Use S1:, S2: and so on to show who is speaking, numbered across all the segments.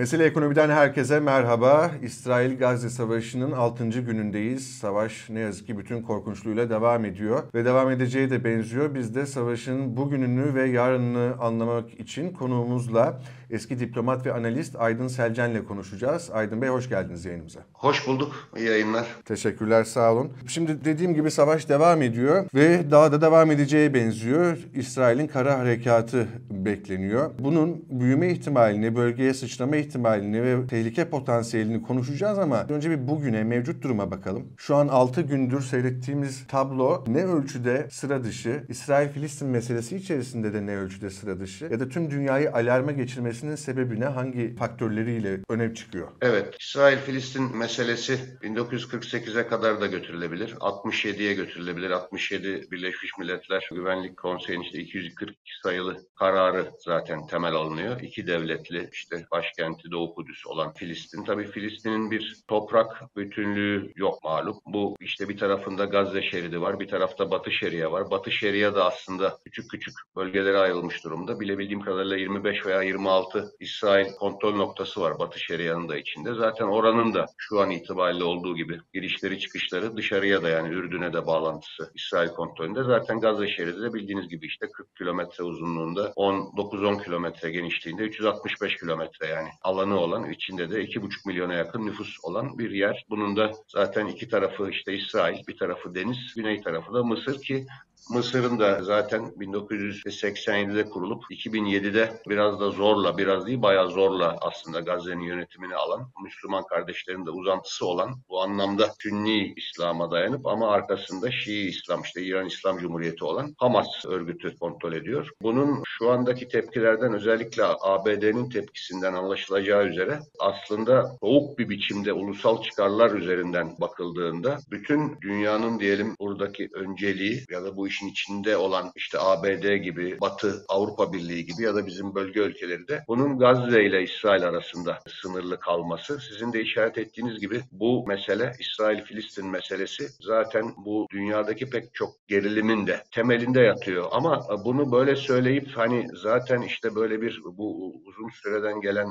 S1: Mesele Ekonomi'den herkese merhaba. İsrail-Gazze Savaşı'nın 6. günündeyiz. Savaş ne yazık ki bütün korkunçluğuyla devam ediyor ve devam edeceği de benziyor. Biz de savaşın bugününü ve yarınını anlamak için konuğumuzla eski diplomat ve analist Aydın Selcan ile konuşacağız. Aydın Bey hoş geldiniz yayınımıza.
S2: Hoş bulduk. İyi yayınlar.
S1: Teşekkürler, sağ olun. Şimdi dediğim gibi savaş devam ediyor ve daha da devam edeceğe benziyor. İsrail'in kara harekatı bekleniyor. Bunun büyüme ihtimalini, bölgeye sıçrama ihtimalini ve tehlike potansiyelini konuşacağız ama önce bir bugüne, mevcut duruma bakalım. Şu an 6 gündür seyrettiğimiz tablo ne ölçüde sıra dışı, İsrail-Filistin meselesi içerisinde de ne ölçüde sıra dışı ya da tüm dünyayı alarma geçirmesinin sebebi ne, hangi faktörleriyle öne çıkıyor?
S2: Evet, İsrail-Filistin meselesi 1948'e kadar da götürülebilir. 67'ye götürülebilir. 67 Birleşmiş Milletler Güvenlik Konseyi'nin işte 242 sayılı kararı zaten temel alınıyor. İki devletli işte başkenti Doğu Kudüs olan Filistin. Tabii Filistin'in bir toprak bütünlüğü yok malum. Bu işte bir tarafında Gazze şeridi var, bir tarafta Batı Şeria var. Batı Şeria da aslında küçük küçük bölgelere ayrılmış durumda. Bilebildiğim kadarıyla 25 veya 26 İsrail kontrol noktası var Batı Şeria'nın da içinde. Zaten oranın da şu an itibariyle olduğu gibi girişleri çıkışları dışarıya da yani Ürdün'e de bağlantısı İsrail kontrolünde. Zaten Gazze şeridi de bildiğiniz gibi işte 40 kilometre uzunluğunda 9-10 kilometre genişliğinde 365 kilometre yani alanı olan içinde de 2,5 milyona yakın nüfus olan bir yer. Bunun da zaten iki tarafı işte İsrail, bir tarafı deniz, güney tarafı da Mısır ki Mısır'ın da zaten 1987'de kurulup 2007'de biraz da zorla, biraz değil bayağı zorla aslında Gazze'nin yönetimini alan, Müslüman kardeşlerin de uzantısı olan bu anlamda Sünni İslam'a dayanıp ama arkasında Şii İslam, işte İran İslam Cumhuriyeti olan Hamas örgütü kontrol ediyor. Bunun şu andaki tepkilerden özellikle ABD'nin tepkisinden anlaşılacağı üzere aslında soğuk bir biçimde ulusal çıkarlar üzerinden bakıldığında bütün dünyanın diyelim buradaki önceliği ya da bu işin içinde olan işte ABD gibi, Batı, Avrupa Birliği gibi ya da bizim bölge ülkeleri de bunun Gazze ile İsrail arasında sınırlı kalması. Sizin de işaret ettiğiniz gibi bu mesele İsrail-Filistin meselesi zaten bu dünyadaki pek çok gerilimin de temelinde yatıyor. Ama bunu böyle söyleyip hani zaten işte böyle bir bu uzun süreden gelen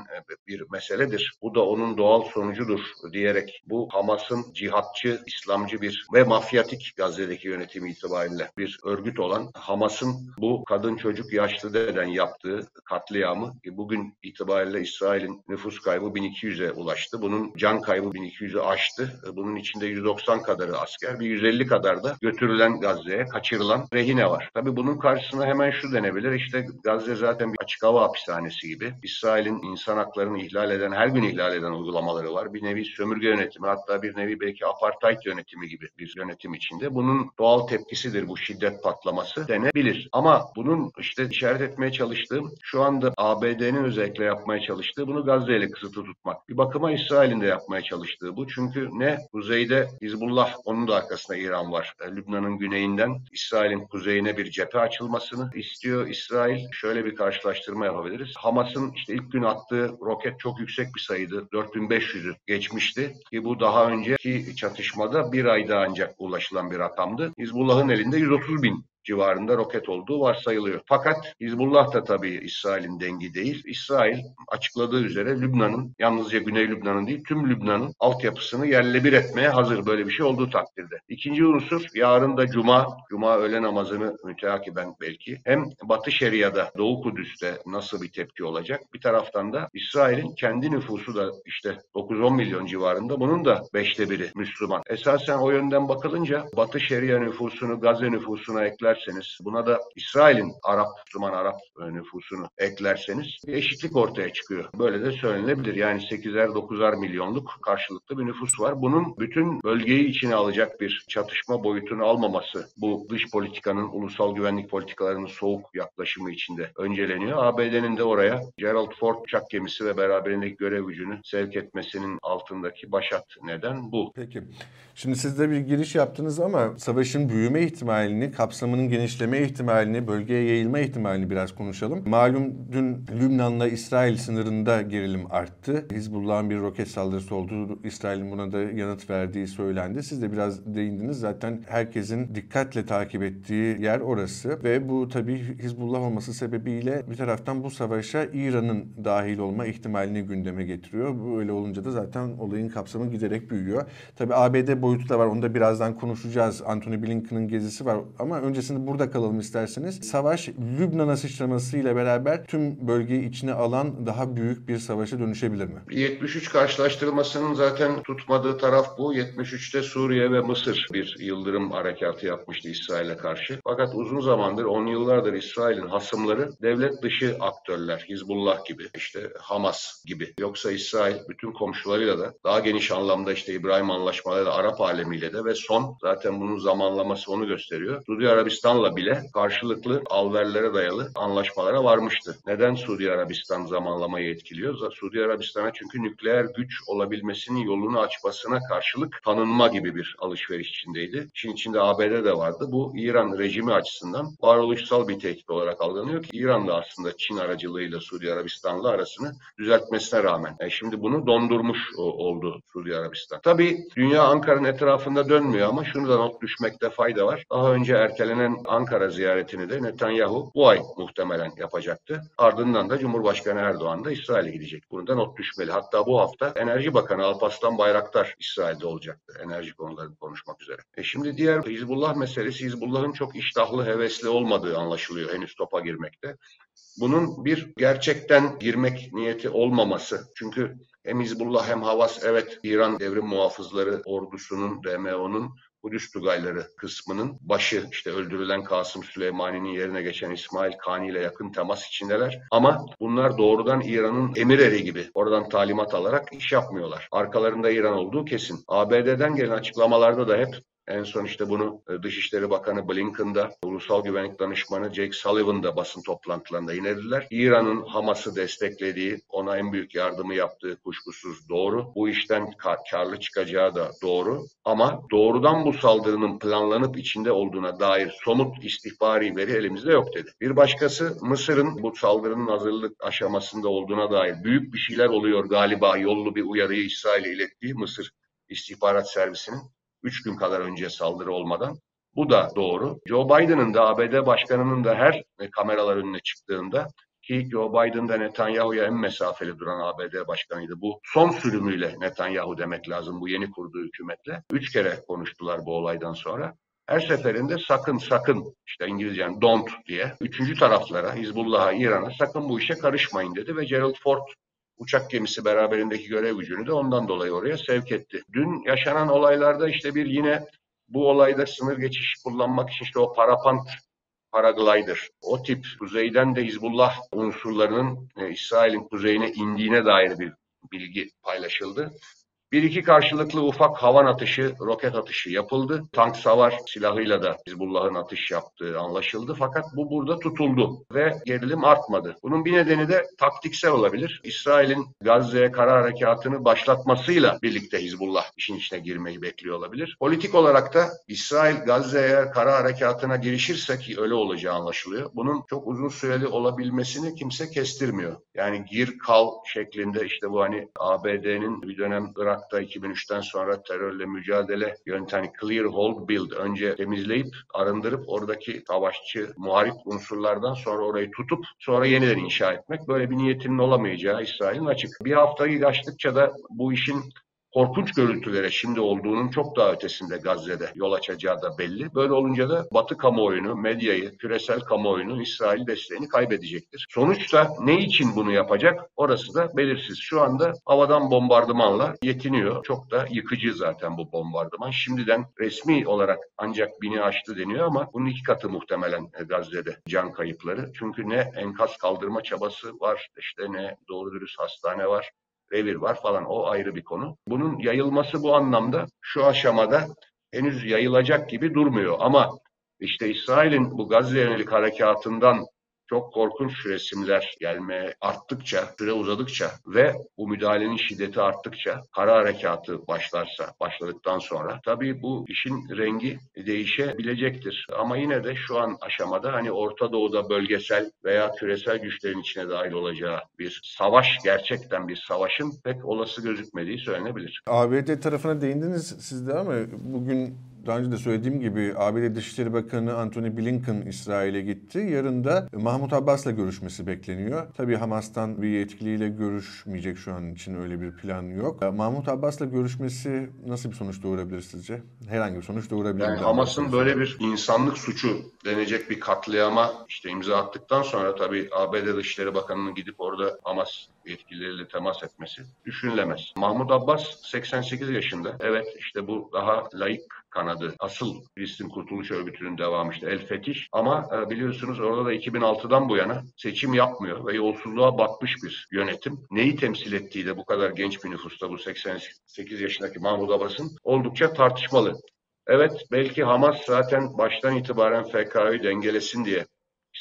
S2: bir meseledir. Bu da onun doğal sonucudur diyerek bu Hamas'ın cihatçı, İslamcı bir ve mafyatik Gazze'deki yönetimi itibariyle bir örgüt olan Hamas'ın bu kadın çocuk yaşlı deden yaptığı katliamı bugün itibariyle İsrail'in nüfus kaybı 1200'e ulaştı. Bunun can kaybı 1200'ü aştı. Bunun içinde 190 kadarı asker, bir 150 kadar da götürülen Gazze'ye kaçırılan rehine var. Tabii bunun karşısına hemen şu denebilir. İşte Gazze zaten bir açık hava hapishanesi gibi. İsrail'in insan haklarını ihlal eden, her gün ihlal eden uygulamaları var. Bir nevi sömürge yönetimi, hatta bir nevi belki apartheid yönetimi gibi bir yönetim içinde. Bunun doğal tepkisidir bu şiddet patlaması denebilir. Ama bunun işte işaret etmeye çalıştığım şu anda ABD'nin özellikle yapmaya çalıştığı bunu Gazze ile kısıtlı tutmak. Bir bakıma İsrail'in de yapmaya çalıştığı bu. Çünkü ne kuzeyde Hizbullah onun da arkasında İran var. E, Lübnan'ın güneyinden İsrail'in kuzeyine bir cephe açılmasını istiyor. İsrail şöyle bir karşılaştırma yapabiliriz. Hamas'ın işte ilk gün attığı roket çok yüksek bir sayıydı. 4500'ü geçmişti. Ki bu daha önceki çatışmada bir ayda ancak ulaşılan bir rakamdı. Hizbullah'ın elinde 130 bin civarında roket olduğu varsayılıyor. Fakat Hizbullah da tabii İsrail'in dengi değil. İsrail açıkladığı üzere Lübnan'ın, yalnızca Güney Lübnan'ın değil tüm Lübnan'ın altyapısını yerle bir etmeye hazır böyle bir şey olduğu takdirde. İkinci unsur yarın da Cuma, Cuma öğle namazını müteakiben belki hem Batı Şeria'da, Doğu Kudüs'te nasıl bir tepki olacak? Bir taraftan da İsrail'in kendi nüfusu da işte 9-10 milyon civarında bunun da beşte biri Müslüman. Esasen o yönden bakılınca Batı Şeria nüfusunu Gazze nüfusuna ekler eklerseniz, buna da İsrail'in Arap, Müslüman Arap nüfusunu eklerseniz bir eşitlik ortaya çıkıyor. Böyle de söylenebilir. Yani 8'er 9'ar milyonluk karşılıklı bir nüfus var. Bunun bütün bölgeyi içine alacak bir çatışma boyutunu almaması bu dış politikanın, ulusal güvenlik politikalarının soğuk yaklaşımı içinde önceleniyor. ABD'nin de oraya Gerald Ford uçak gemisi ve beraberindeki görev gücünü sevk etmesinin altındaki başat neden bu.
S1: Peki. Şimdi siz de bir giriş yaptınız ama savaşın büyüme ihtimalini, kapsamının Genişleme ihtimalini, bölgeye yayılma ihtimalini biraz konuşalım. Malum dün Lübnan'la İsrail sınırında gerilim arttı. Hizbullah'ın bir roket saldırısı oldu. İsrail'in buna da yanıt verdiği söylendi. Siz de biraz değindiniz. Zaten herkesin dikkatle takip ettiği yer orası ve bu tabii Hizbullah olması sebebiyle bir taraftan bu savaşa İran'ın dahil olma ihtimalini gündeme getiriyor. Böyle olunca da zaten olayın kapsamı giderek büyüyor. Tabii ABD boyutu da var. Onu da birazdan konuşacağız. Anthony Blinken'ın gezisi var. Ama öncesinde burada kalalım isterseniz. Savaş Lübnan'a sıçramasıyla beraber tüm bölgeyi içine alan daha büyük bir savaşa dönüşebilir mi?
S2: 73 karşılaştırmasının zaten tutmadığı taraf bu. 73'te Suriye ve Mısır bir yıldırım harekatı yapmıştı İsrail'e karşı. Fakat uzun zamandır, 10 yıllardır İsrail'in hasımları devlet dışı aktörler, Hizbullah gibi, işte Hamas gibi. Yoksa İsrail bütün komşularıyla da daha geniş anlamda işte İbrahim anlaşmalarıyla Arap alemiyle de ve son zaten bunun zamanlaması onu gösteriyor. Suudi Arabistan'la bile karşılıklı alverlere dayalı anlaşmalara varmıştı. Neden Suudi Arabistan zamanlamayı etkiliyor? Suudi Arabistan'a çünkü nükleer güç olabilmesinin yolunu açmasına karşılık tanınma gibi bir alışveriş içindeydi. İşin içinde ABD de vardı. Bu İran rejimi açısından varoluşsal bir tehdit olarak algılanıyor ki İran da aslında Çin aracılığıyla Suudi Arabistan'la arasını düzeltmesine rağmen. E şimdi bunu dondurmuş oldu Suudi Arabistan. Tabii dünya Ankara'nın etrafında dönmüyor ama şunu da not düşmekte fayda var. Daha önce ertelenen Ankara ziyaretini de Netanyahu bu ay muhtemelen yapacaktı. Ardından da Cumhurbaşkanı Erdoğan da İsrail'e gidecek. Bunu da not düşmeli. Hatta bu hafta Enerji Bakanı Alparslan Bayraktar İsrail'de olacaktı. Enerji konularını konuşmak üzere. E şimdi diğer Hizbullah meselesi Hizbullah'ın çok iştahlı, hevesli olmadığı anlaşılıyor henüz topa girmekte. Bunun bir gerçekten girmek niyeti olmaması. Çünkü hem Hizbullah hem Havas evet İran devrim muhafızları ordusunun, DMO'nun Kudüs Tugayları kısmının başı işte öldürülen Kasım Süleymani'nin yerine geçen İsmail Kani ile yakın temas içindeler. Ama bunlar doğrudan İran'ın emir eri gibi oradan talimat alarak iş yapmıyorlar. Arkalarında İran olduğu kesin. ABD'den gelen açıklamalarda da hep en son işte bunu e, Dışişleri Bakanı Blinken'da, Ulusal Güvenlik Danışmanı Jake Sullivan'da basın toplantılarında inediler. İran'ın Hamas'ı desteklediği, ona en büyük yardımı yaptığı kuşkusuz doğru. Bu işten kar, karlı çıkacağı da doğru. Ama doğrudan bu saldırının planlanıp içinde olduğuna dair somut istihbari veri elimizde yok dedi. Bir başkası Mısır'ın bu saldırının hazırlık aşamasında olduğuna dair büyük bir şeyler oluyor galiba yollu bir uyarıyı İsrail'e ilettiği Mısır istihbarat servisinin 3 gün kadar önce saldırı olmadan. Bu da doğru. Joe Biden'ın da ABD başkanının da her kameralar önüne çıktığında ki Joe Biden da Netanyahu'ya en mesafeli duran ABD başkanıydı. Bu son sürümüyle Netanyahu demek lazım bu yeni kurduğu hükümetle. Üç kere konuştular bu olaydan sonra. Her seferinde sakın sakın işte İngilizce don't diye üçüncü taraflara, Hizbullah'a, İran'a sakın bu işe karışmayın dedi ve Gerald Ford uçak gemisi beraberindeki görev gücünü de ondan dolayı oraya sevk etti. Dün yaşanan olaylarda işte bir yine bu olayda sınır geçişi kullanmak için işte o parapant paraglider. O tip kuzeyden de Hizbullah unsurlarının e, İsrail'in kuzeyine indiğine dair bir bilgi paylaşıldı. Bir iki karşılıklı ufak havan atışı, roket atışı yapıldı. Tank savar silahıyla da Hizbullah'ın atış yaptığı anlaşıldı. Fakat bu burada tutuldu ve gerilim artmadı. Bunun bir nedeni de taktiksel olabilir. İsrail'in Gazze'ye kara harekatını başlatmasıyla birlikte Hizbullah işin içine girmeyi bekliyor olabilir. Politik olarak da İsrail Gazze'ye kara harekatına girişirse ki öyle olacağı anlaşılıyor. Bunun çok uzun süreli olabilmesini kimse kestirmiyor. Yani gir kal şeklinde işte bu hani ABD'nin bir dönem Irak Irak'ta 2003'ten sonra terörle mücadele yöntemi clear hold build önce temizleyip arındırıp oradaki savaşçı muharip unsurlardan sonra orayı tutup sonra yeniden inşa etmek böyle bir niyetinin olamayacağı İsrail'in açık. Bir haftayı açtıkça da bu işin korkunç görüntülere şimdi olduğunun çok daha ötesinde Gazze'de yol açacağı da belli. Böyle olunca da Batı kamuoyunu, medyayı, küresel kamuoyunu İsrail desteğini kaybedecektir. Sonuçta ne için bunu yapacak? Orası da belirsiz. Şu anda havadan bombardımanla yetiniyor. Çok da yıkıcı zaten bu bombardıman. Şimdiden resmi olarak ancak bini aştı deniyor ama bunun iki katı muhtemelen Gazze'de can kayıpları. Çünkü ne enkaz kaldırma çabası var, işte ne doğru dürüst hastane var, revir var falan o ayrı bir konu. Bunun yayılması bu anlamda şu aşamada henüz yayılacak gibi durmuyor ama işte İsrail'in bu Gazze yönelik harekatından çok korkunç resimler gelmeye arttıkça, süre uzadıkça ve bu müdahalenin şiddeti arttıkça kara harekatı başlarsa, başladıktan sonra tabii bu işin rengi değişebilecektir. Ama yine de şu an aşamada hani Orta Doğu'da bölgesel veya küresel güçlerin içine dahil olacağı bir savaş, gerçekten bir savaşın pek olası gözükmediği söylenebilir.
S1: ABD tarafına değindiniz siz de ama bugün daha önce de söylediğim gibi ABD Dışişleri Bakanı Antony Blinken İsrail'e gitti. Yarın da Mahmut Abbas'la görüşmesi bekleniyor. Tabii Hamas'tan bir yetkiliyle görüşmeyecek şu an için öyle bir plan yok. Mahmut Abbas'la görüşmesi nasıl bir sonuç doğurabilir sizce? Herhangi bir sonuç doğurabilir
S2: Yani
S1: mi?
S2: Hamas'ın böyle bir insanlık suçu denecek bir katliama işte imza attıktan sonra tabii ABD Dışişleri Bakanı'nın gidip orada Hamas yetkilileriyle temas etmesi düşünülemez. Mahmut Abbas 88 yaşında. Evet işte bu daha layık kanadı. Asıl Filistin Kurtuluş Örgütü'nün devamı işte El Fetih. Ama e, biliyorsunuz orada da 2006'dan bu yana seçim yapmıyor ve yolsuzluğa batmış bir yönetim. Neyi temsil ettiği de bu kadar genç bir nüfusta bu 88 yaşındaki Mahmut Abbas'ın oldukça tartışmalı. Evet belki Hamas zaten baştan itibaren FK'yı dengelesin diye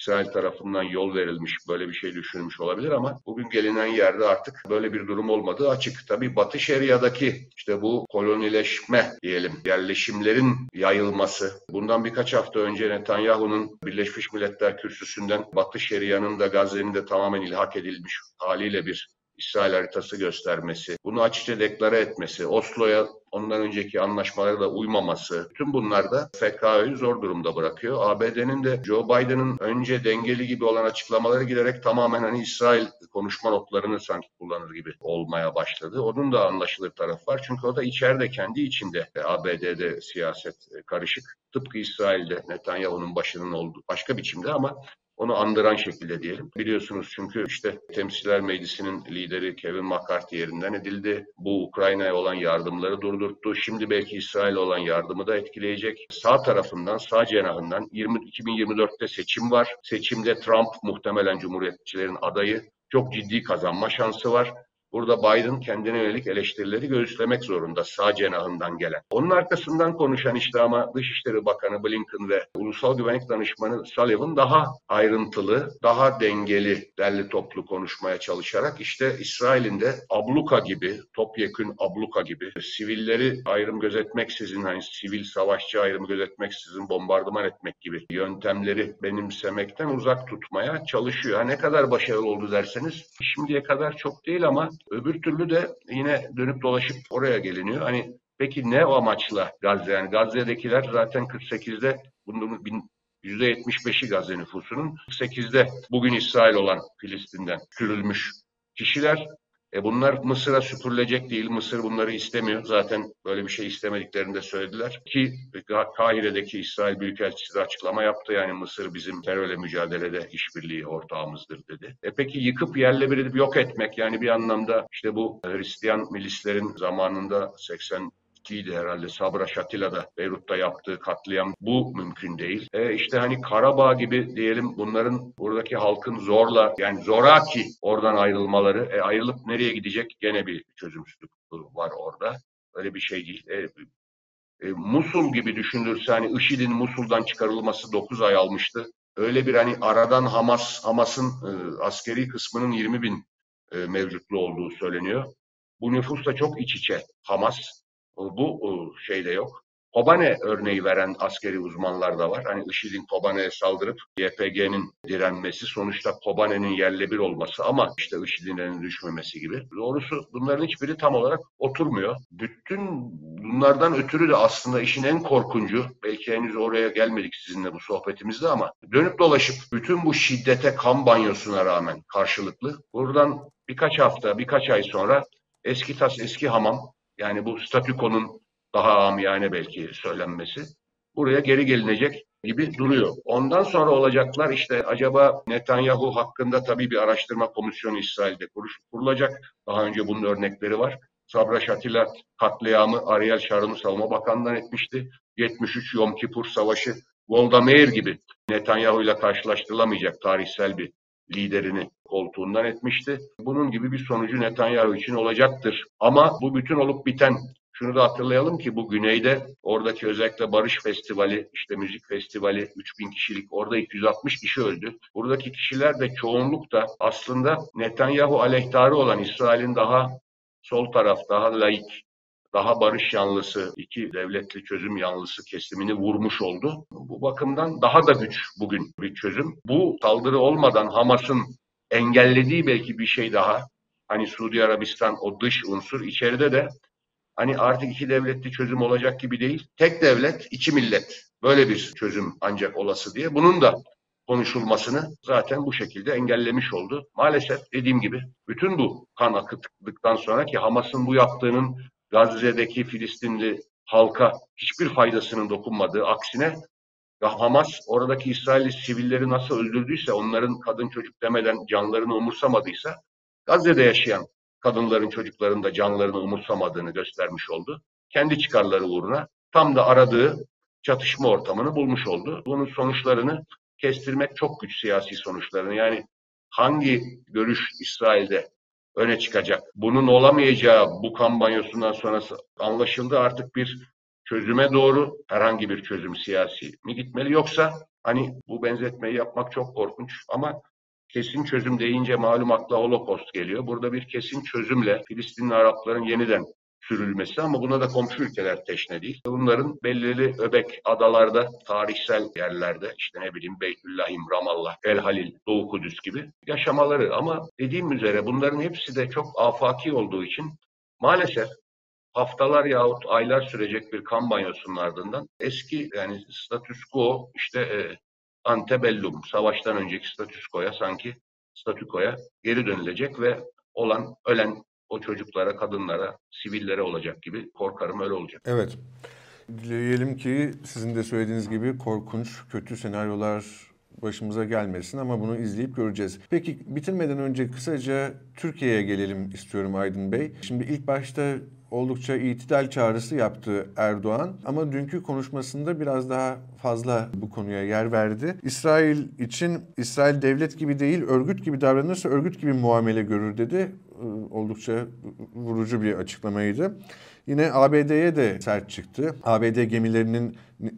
S2: İsrail tarafından yol verilmiş, böyle bir şey düşünülmüş olabilir ama bugün gelinen yerde artık böyle bir durum olmadığı açık. Tabii Batı Şeria'daki işte bu kolonileşme diyelim, yerleşimlerin yayılması. Bundan birkaç hafta önce Netanyahu'nun Birleşmiş Milletler Kürsüsü'nden Batı Şeria'nın da Gazze'nin de tamamen ilhak edilmiş haliyle bir İsrail haritası göstermesi, bunu açıkça deklare etmesi, Oslo'ya ondan önceki anlaşmalara da uymaması, tüm bunlar da FK'yı zor durumda bırakıyor. ABD'nin de Joe Biden'ın önce dengeli gibi olan açıklamaları giderek tamamen hani İsrail konuşma notlarını sanki kullanır gibi olmaya başladı. Onun da anlaşılır tarafı var. Çünkü o da içeride kendi içinde ABD'de siyaset karışık. Tıpkı İsrail'de Netanyahu'nun başının olduğu başka biçimde ama onu andıran şekilde diyelim. Biliyorsunuz çünkü işte Temsiller Meclisi'nin lideri Kevin McCarthy yerinden edildi. Bu Ukrayna'ya olan yardımları durdurttu. Şimdi belki İsrail'e olan yardımı da etkileyecek. Sağ tarafından, sağ cenahından 20, 2024'te seçim var. Seçimde Trump muhtemelen Cumhuriyetçilerin adayı. Çok ciddi kazanma şansı var. Burada Biden kendine yönelik eleştirileri göğüslemek zorunda sağ cenahından gelen. Onun arkasından konuşan işte ama Dışişleri Bakanı Blinken ve Ulusal Güvenlik Danışmanı Sullivan daha ayrıntılı, daha dengeli, derli toplu konuşmaya çalışarak işte İsrail'in de abluka gibi, topyekün abluka gibi sivilleri ayrım gözetmeksizin hani sivil savaşçı ayrımı gözetmeksizin bombardıman etmek gibi yöntemleri benimsemekten uzak tutmaya çalışıyor. Ha, ne kadar başarılı oldu derseniz şimdiye kadar çok değil ama Öbür türlü de yine dönüp dolaşıp oraya geliniyor. Hani peki ne amaçla Gazze? Yani Gazze'dekiler zaten 48'de bunun %75'i Gazze nüfusunun 48'de bugün İsrail olan Filistin'den sürülmüş kişiler. E bunlar Mısır'a süpürülecek değil. Mısır bunları istemiyor. Zaten böyle bir şey istemediklerini de söylediler. Ki Kahire'deki İsrail Büyükelçisi de açıklama yaptı. Yani Mısır bizim terörle mücadelede işbirliği ortağımızdır dedi. E peki yıkıp yerle bir edip yok etmek yani bir anlamda işte bu Hristiyan milislerin zamanında 80 idi herhalde Sabra Şatila'da Beyrut'ta yaptığı katliam bu mümkün değil. E işte hani Karabağ gibi diyelim bunların buradaki halkın zorla yani zoraki oradan ayrılmaları e ayrılıp nereye gidecek gene bir çözümsüzlük var orada. Öyle bir şey değil. E, e, Musul gibi düşünülürse hani IŞİD'in Musul'dan çıkarılması 9 ay almıştı. Öyle bir hani aradan Hamas Hamas'ın e, askeri kısmının 20 bin e, mevcutlu olduğu söyleniyor. Bu nüfus da çok iç içe. Hamas bu şeyde yok. Kobane örneği veren askeri uzmanlar da var. Hani IŞİD'in Kobane'ye saldırıp YPG'nin direnmesi sonuçta Kobane'nin yerle bir olması ama işte IŞİD'in düşmemesi gibi. Doğrusu bunların hiçbiri tam olarak oturmuyor. Bütün bunlardan ötürü de aslında işin en korkuncu, belki henüz oraya gelmedik sizinle bu sohbetimizde ama dönüp dolaşıp bütün bu şiddete kan banyosuna rağmen karşılıklı buradan birkaç hafta, birkaç ay sonra eski tas eski hamam yani bu statükonun daha amiyane belki söylenmesi buraya geri gelinecek gibi duruyor. Ondan sonra olacaklar işte acaba Netanyahu hakkında tabii bir araştırma komisyonu İsrail'de kurulacak. Daha önce bunun örnekleri var. Sabra Şatila katliamı Ariel Sharon'u savunma bakanından etmişti. 73 Yom Kippur Savaşı Golda Meir gibi Netanyahu ile karşılaştırılamayacak tarihsel bir liderini koltuğundan etmişti. Bunun gibi bir sonucu Netanyahu için olacaktır. Ama bu bütün olup biten şunu da hatırlayalım ki bu güneyde oradaki özellikle Barış Festivali, işte müzik festivali 3000 kişilik orada 260 kişi öldü. Buradaki kişiler de çoğunluk da aslında Netanyahu aleyhtarı olan İsrail'in daha sol taraf, daha laik, daha barış yanlısı, iki devletli çözüm yanlısı kesimini vurmuş oldu. Bu bakımdan daha da güç bugün bir çözüm. Bu saldırı olmadan Hamas'ın engellediği belki bir şey daha. Hani Suudi Arabistan o dış unsur içeride de hani artık iki devletli çözüm olacak gibi değil. Tek devlet, iki millet. Böyle bir çözüm ancak olası diye. Bunun da konuşulmasını zaten bu şekilde engellemiş oldu. Maalesef dediğim gibi bütün bu kan akıttıktan sonra ki Hamas'ın bu yaptığının Gazze'deki Filistinli halka hiçbir faydasının dokunmadığı aksine ya Hamas oradaki İsrailli sivilleri nasıl öldürdüyse onların kadın çocuk demeden canlarını umursamadıysa Gazze'de yaşayan kadınların çocukların da canlarını umursamadığını göstermiş oldu. Kendi çıkarları uğruna tam da aradığı çatışma ortamını bulmuş oldu. Bunun sonuçlarını kestirmek çok güç siyasi sonuçlarını. Yani hangi görüş İsrail'de öne çıkacak? Bunun olamayacağı bu kampanyosundan sonrası anlaşıldı. Artık bir çözüme doğru herhangi bir çözüm siyasi mi gitmeli yoksa hani bu benzetmeyi yapmak çok korkunç ama kesin çözüm deyince malum akla holokost geliyor. Burada bir kesin çözümle Filistinli Arapların yeniden sürülmesi ama buna da komşu ülkeler teşne değil. Bunların belirli öbek adalarda, tarihsel yerlerde işte ne bileyim Beytüllahim, Ramallah, El Halil, Doğu Kudüs gibi yaşamaları ama dediğim üzere bunların hepsi de çok afaki olduğu için maalesef haftalar yahut aylar sürecek bir kampanyosunun ardından eski yani status quo işte e, antebellum savaştan önceki status quo'ya sanki statükoya geri dönülecek ve olan ölen o çocuklara, kadınlara, sivillere olacak gibi korkarım öyle olacak.
S1: Evet. Dileyelim ki sizin de söylediğiniz gibi korkunç, kötü senaryolar başımıza gelmesin ama bunu izleyip göreceğiz. Peki bitirmeden önce kısaca Türkiye'ye gelelim istiyorum Aydın Bey. Şimdi ilk başta oldukça itidal çağrısı yaptı Erdoğan ama dünkü konuşmasında biraz daha fazla bu konuya yer verdi. İsrail için İsrail devlet gibi değil örgüt gibi davranırsa örgüt gibi muamele görür dedi. Oldukça vurucu bir açıklamaydı. Yine ABD'ye de sert çıktı. ABD gemilerinin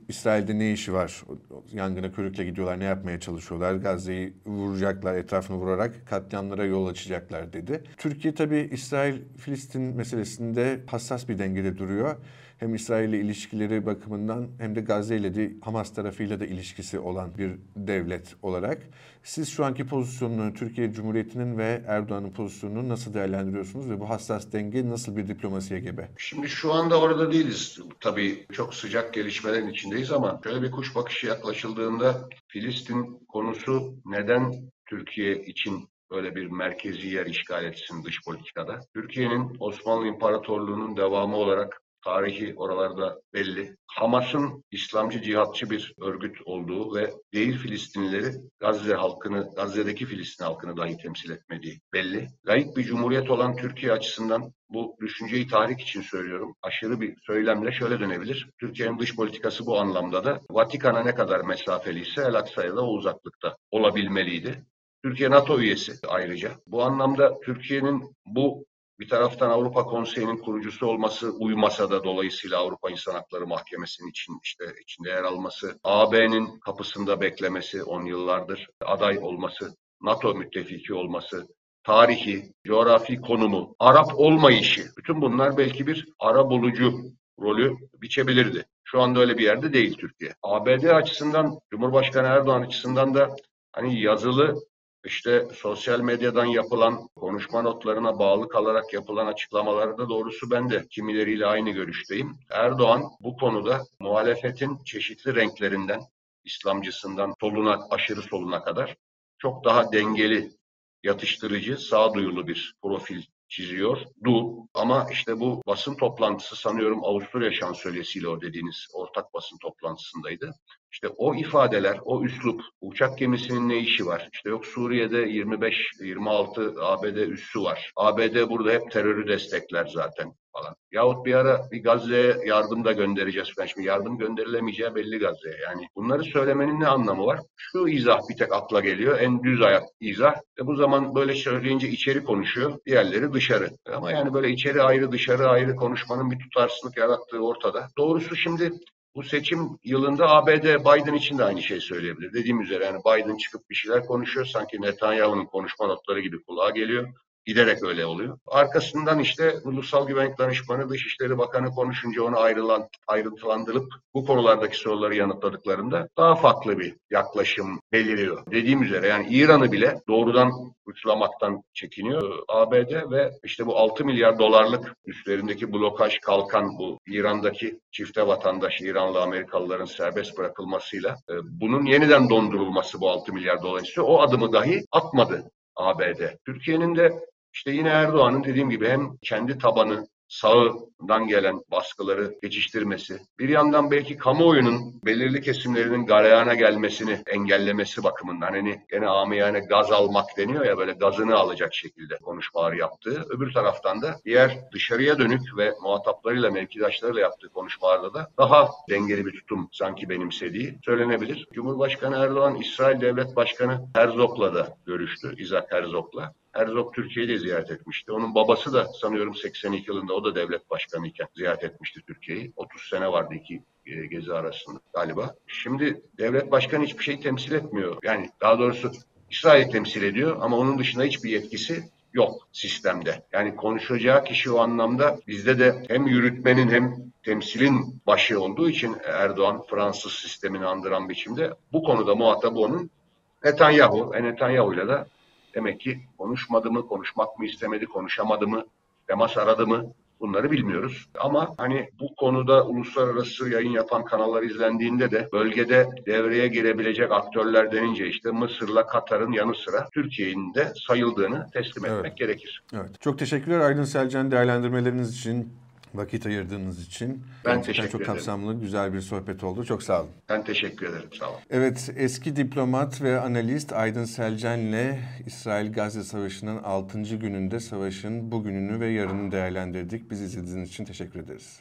S1: İsrail'de ne işi var? Yangına körükle gidiyorlar, ne yapmaya çalışıyorlar? Gazze'yi vuracaklar, etrafını vurarak katliamlara yol açacaklar dedi. Türkiye tabii İsrail-Filistin meselesinde hassas bir dengede duruyor. Hem İsrail ile ilişkileri bakımından hem de Gazze ile de Hamas tarafıyla da ilişkisi olan bir devlet olarak. Siz şu anki pozisyonunu, Türkiye Cumhuriyeti'nin ve Erdoğan'ın pozisyonunu nasıl değerlendiriyorsunuz ve bu hassas denge nasıl bir diplomasiye gebe?
S2: Şimdi şu anda orada değiliz. Tabii çok sıcak gelişmelerin içindeyiz ama şöyle bir kuş bakışı yaklaşıldığında Filistin konusu neden Türkiye için böyle bir merkezi yer işgal etsin dış politikada? Türkiye'nin Osmanlı İmparatorluğu'nun devamı olarak tarihi oralarda belli. Hamas'ın İslamcı cihatçı bir örgüt olduğu ve değil Filistinlileri Gazze halkını, Gazze'deki Filistin halkını dahi temsil etmediği belli. Layık bir cumhuriyet olan Türkiye açısından bu düşünceyi tahrik için söylüyorum. Aşırı bir söylemle şöyle dönebilir. Türkiye'nin dış politikası bu anlamda da Vatikan'a ne kadar mesafeliyse El Aksa'ya da o uzaklıkta olabilmeliydi. Türkiye NATO üyesi ayrıca. Bu anlamda Türkiye'nin bu bir taraftan Avrupa Konseyi'nin kurucusu olması uymasa da dolayısıyla Avrupa İnsan Hakları Mahkemesi'nin için işte içinde yer alması, AB'nin kapısında beklemesi 10 yıllardır aday olması, NATO müttefiki olması, tarihi, coğrafi konumu, Arap olmayışı, bütün bunlar belki bir ara bulucu rolü biçebilirdi. Şu anda öyle bir yerde değil Türkiye. ABD açısından, Cumhurbaşkanı Erdoğan açısından da hani yazılı işte sosyal medyadan yapılan konuşma notlarına bağlı kalarak yapılan açıklamalarda doğrusu ben de kimileriyle aynı görüşteyim. Erdoğan bu konuda muhalefetin çeşitli renklerinden, İslamcısından soluna, aşırı soluna kadar çok daha dengeli, yatıştırıcı, sağduyulu bir profil çiziyor. Du ama işte bu basın toplantısı sanıyorum Avusturya şansölyesiyle o dediğiniz ortak basın toplantısındaydı. İşte o ifadeler, o üslup, uçak gemisinin ne işi var? İşte yok Suriye'de 25-26 ABD üssü var. ABD burada hep terörü destekler zaten falan. Yahut bir ara bir Gazze'ye yardım da göndereceğiz falan. Şimdi yardım gönderilemeyeceği belli Gazze'ye. Yani bunları söylemenin ne anlamı var? Şu izah bir tek akla geliyor. En düz ayak izah. E bu zaman böyle söyleyince içeri konuşuyor. Diğerleri dışarı. Ama yani böyle içeri ayrı dışarı ayrı konuşmanın bir tutarsızlık yarattığı ortada. Doğrusu şimdi bu seçim yılında ABD Biden için de aynı şey söyleyebilir. Dediğim üzere yani Biden çıkıp bir şeyler konuşuyor. Sanki Netanyahu'nun konuşma notları gibi kulağa geliyor. Giderek öyle oluyor. Arkasından işte Ulusal Güvenlik Danışmanı Dışişleri Bakanı konuşunca onu ayrılan, ayrıntılandırıp bu konulardaki soruları yanıtladıklarında daha farklı bir yaklaşım beliriyor. Dediğim üzere yani İran'ı bile doğrudan uçlamaktan çekiniyor ABD ve işte bu 6 milyar dolarlık üstlerindeki blokaj kalkan bu İran'daki çifte vatandaş İranlı Amerikalıların serbest bırakılmasıyla e, bunun yeniden dondurulması bu 6 milyar dolar istiyor. O adımı dahi atmadı ABD. Türkiye'nin de işte yine Erdoğan'ın dediğim gibi hem kendi tabanı sağından gelen baskıları geçiştirmesi, bir yandan belki kamuoyunun belirli kesimlerinin galeyana gelmesini engellemesi bakımından hani gene amiyane gaz almak deniyor ya böyle gazını alacak şekilde konuşmalar yaptığı. Öbür taraftan da diğer dışarıya dönük ve muhataplarıyla, mevkidaşlarıyla yaptığı konuşmalarda da daha dengeli bir tutum sanki benimsediği söylenebilir. Cumhurbaşkanı Erdoğan, İsrail Devlet Başkanı Herzog'la da görüştü, İzak Herzog'la. Herzog Türkiye'yi de ziyaret etmişti. Onun babası da sanıyorum 82 yılında o da devlet başkanı iken ziyaret etmişti Türkiye'yi. 30 sene vardı iki e, gezi arasında galiba. Şimdi devlet başkanı hiçbir şey temsil etmiyor. Yani daha doğrusu İsrail temsil ediyor ama onun dışında hiçbir yetkisi yok sistemde. Yani konuşacağı kişi o anlamda bizde de hem yürütmenin hem temsilin başı olduğu için Erdoğan Fransız sistemini andıran biçimde bu konuda muhatabı onun Netanyahu. E Netanyahu'yla da Demek ki konuşmadı mı, konuşmak mı istemedi, konuşamadı mı, temas aradı mı bunları bilmiyoruz. Ama hani bu konuda uluslararası yayın yapan kanallar izlendiğinde de bölgede devreye girebilecek aktörler denince işte Mısır'la Katar'ın yanı sıra Türkiye'nin de sayıldığını teslim etmek
S1: Evet.
S2: gerekir.
S1: Evet. Çok teşekkürler Aydın Selcan değerlendirmeleriniz için, vakit ayırdığınız için.
S2: Ben
S1: Gerçekten
S2: teşekkür
S1: çok
S2: ederim.
S1: kapsamlı, güzel bir sohbet oldu. Çok sağ olun.
S2: Ben teşekkür ederim. Sağ olun.
S1: Evet, eski diplomat ve analist Aydın Selcan ile İsrail-Gazze Savaşı'nın 6. gününde savaşın bugününü ve yarını değerlendirdik. Bizi izlediğiniz için teşekkür ederiz.